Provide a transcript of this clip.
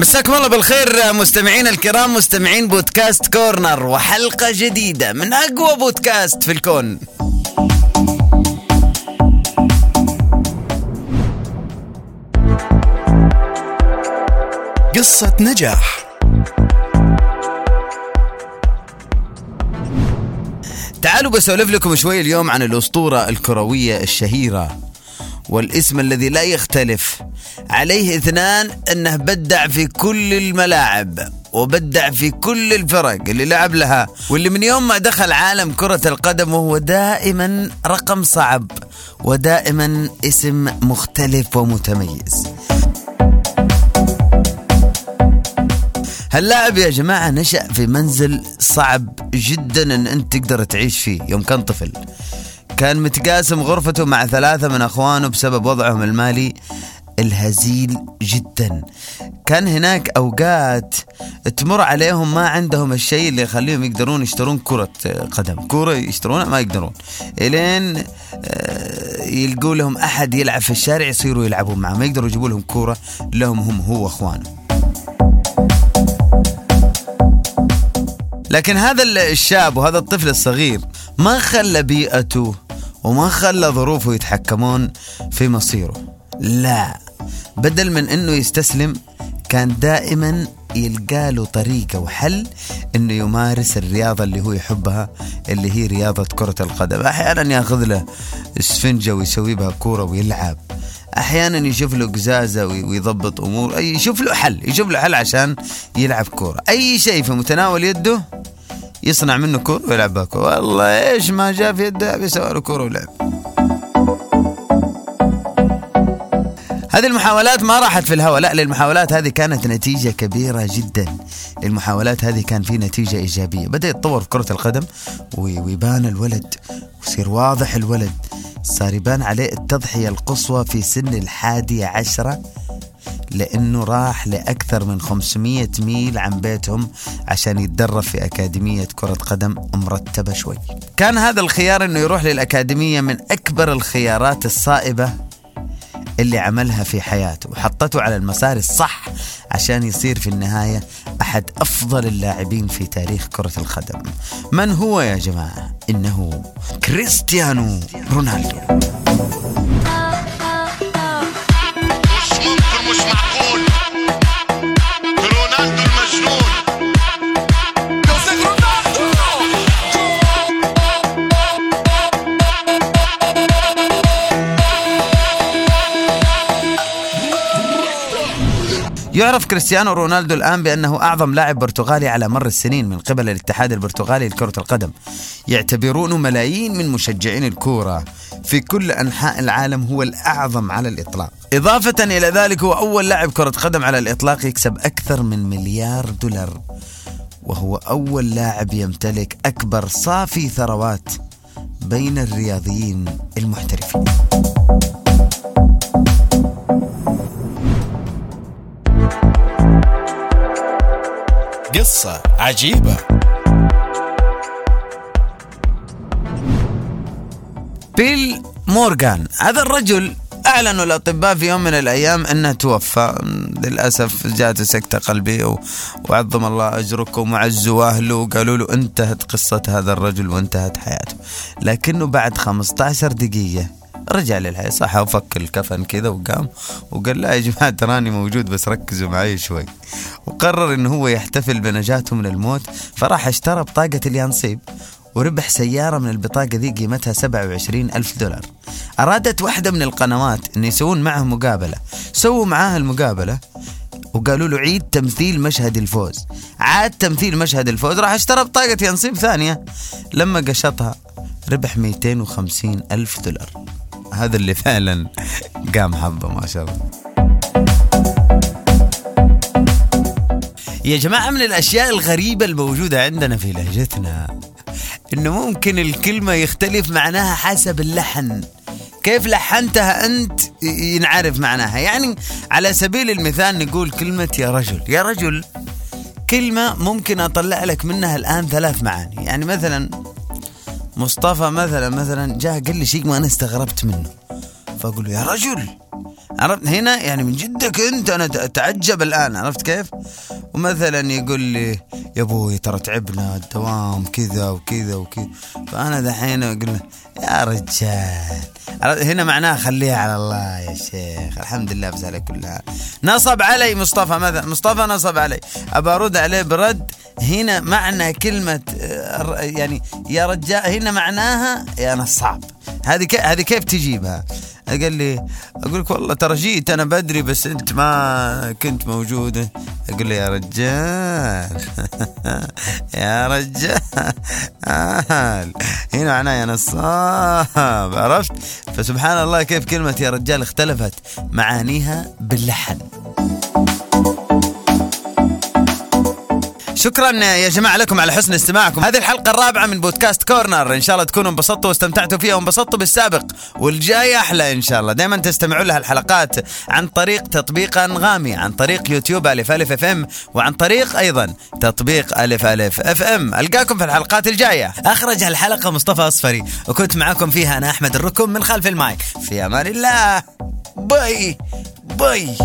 مساكم الله بالخير مستمعينا الكرام مستمعين بودكاست كورنر وحلقة جديدة من أقوى بودكاست في الكون. قصة نجاح. تعالوا بسولف لكم شوي اليوم عن الأسطورة الكروية الشهيرة. والاسم الذي لا يختلف. عليه اثنان انه بدع في كل الملاعب وبدع في كل الفرق اللي لعب لها. واللي من يوم ما دخل عالم كرة القدم وهو دائما رقم صعب ودائما اسم مختلف ومتميز. هاللاعب يا جماعة نشأ في منزل صعب جدا إن أنت تقدر تعيش فيه يوم كان طفل. كان متقاسم غرفته مع ثلاثة من أخوانه بسبب وضعهم المالي الهزيل جدا. كان هناك أوقات تمر عليهم ما عندهم الشيء اللي يخليهم يقدرون يشترون كرة قدم. كرة يشترونها ما يقدرون. إلين آه، يلقوا لهم أحد يلعب في الشارع يصيروا يلعبون معه. ما يقدروا يجيبوا لهم كرة لهم هم هو وأخوانه. لكن هذا الشاب وهذا الطفل الصغير ما خلى بيئته وما خلى ظروفه يتحكمون في مصيره. لا بدل من إنه يستسلم كان دائما يلقى له طريقة وحل إنه يمارس الرياضة اللي هو يحبها اللي هي رياضة كرة القدم. أحيانا ياخذ له اسفنجة ويسوي بها كورة ويلعب. أحيانا يشوف له قزازة ويضبط أمور يشوف له حل يشوف له حل عشان يلعب كورة. أي شيء في متناول يده يصنع منه كورة ويلعب كورة. والله إيش ما جاء في يده بيسوي له كورة ولعب. هذه المحاولات ما راحت في الهواء. لا المحاولات هذه كانت نتيجة كبيرة جدا. المحاولات هذه كان في نتيجة إيجابية. بدأ يتطور في كرة القدم ويبان الولد ويصير واضح الولد. صار يبان عليه التضحية القصوى في سن الحادية عشرة لأنه راح لأكثر من 500 ميل عن بيتهم عشان يتدرب في أكاديمية كرة قدم مرتبة شوي. كان هذا الخيار أنه يروح للأكاديمية من أكبر الخيارات الصائبة اللي عملها في حياته وحطته على المسار الصح عشان يصير في النهاية أحد أفضل اللاعبين في تاريخ كرة القدم. من هو يا جماعة؟ إنه كريستيانو رونالدو. يعرف كريستيانو رونالدو الآن بأنه أعظم لاعب برتغالي على مر السنين من قبل الاتحاد البرتغالي لكرة القدم. يعتبرونه ملايين من مشجعين الكورة في كل أنحاء العالم هو الأعظم على الإطلاق. إضافة إلى ذلك هو أول لاعب كرة قدم على الإطلاق يكسب أكثر من مليار دولار وهو أول لاعب يمتلك أكبر صافي ثروات بين الرياضيين المحترفين. قصة عجيبة. بيل مورغان هذا الرجل أعلنوا الأطباء في يوم من الأيام أنه توفى. للأسف جاءته سكتة قلبية وعظم الله أجركم وعزوا أهله وقالوا له انتهت قصة هذا الرجل وانتهت حياته. لكنه بعد 15 دقيقة رجع للحياة. صح وفك الكفن كذا وقام وقال لا يا جماعة تراني موجود بس ركزوا معي شوي. وقرر إنه هو يحتفل بنجاته من الموت فراح اشترى بطاقة اليانصيب وربح سيارة من البطاقة ذي قيمتها 27 ألف دولار. أرادت واحدة من القنوات أن يسوون معه مقابلة. سووا معاه المقابلة وقالوا له عيد تمثيل مشهد الفوز. عاد تمثيل مشهد الفوز راح اشترى بطاقة ينصيب ثانية. لما قشطها ربح 250 ألف دولار. هذا اللي فعلا قام حبه ما شاء الله. يا جماعة من الأشياء الغريبة الموجودة عندنا في لهجتنا إنه ممكن الكلمة يختلف معناها حسب اللحن. كيف لحنتها أنت؟ ينعرف معناها. يعني على سبيل المثال نقول كلمة يا رجل. يا رجل كلمة ممكن أطلع لك منها الآن ثلاث معاني. يعني مثلا مصطفى مثلا مثلا جاء قال لي شيء ما أنا استغربت منه فأقول له يا رجل عرفت هنا يعني من جدك أنت أنا أتعجب الآن عرفت كيف؟ ومثلا يقول لي يا أبوي ترى تعبنا الدوام كذا وكذا وكذا. فأنا دحين أقول يا رجال هنا معناه خليها على الله يا شيخ الحمد لله بس على كل حال نصب علي مصطفى مثلا مصطفى نصب علي. أبى أرد عليه برد هنا معنى كلمة يعني يا رجال هنا معناها يا نصاب. هذه هذه كيف تجيبها؟ قال لي أقول لك والله ترى جيت أنا بدري بس أنت ما كنت موجود. أقول له يا رجال. يا رجال. هنا معناه يا نصاب عرفت؟ فسبحان الله كيف كلمة يا رجال اختلفت. معانيها باللحن. شكرا يا جماعة لكم على حسن استماعكم. هذه الحلقة الرابعة من بودكاست Corner. إن شاء الله تكونوا انبسطتوا واستمتعتوا فيها وانبسطتوا بالسابق والجاي أحلى إن شاء الله. دائما تستمعوا لها الحلقات عن طريق تطبيق أنغامي عن طريق يوتيوب ألف ألف FM وعن طريق أيضا تطبيق ألف ألف FM. ألقاكم في الحلقات الجاية. أخرج الحلقة مصطفى أصفري وكنت معكم فيها أنا أحمد الركم من خلف المايك. في أمان الله. bye. باي.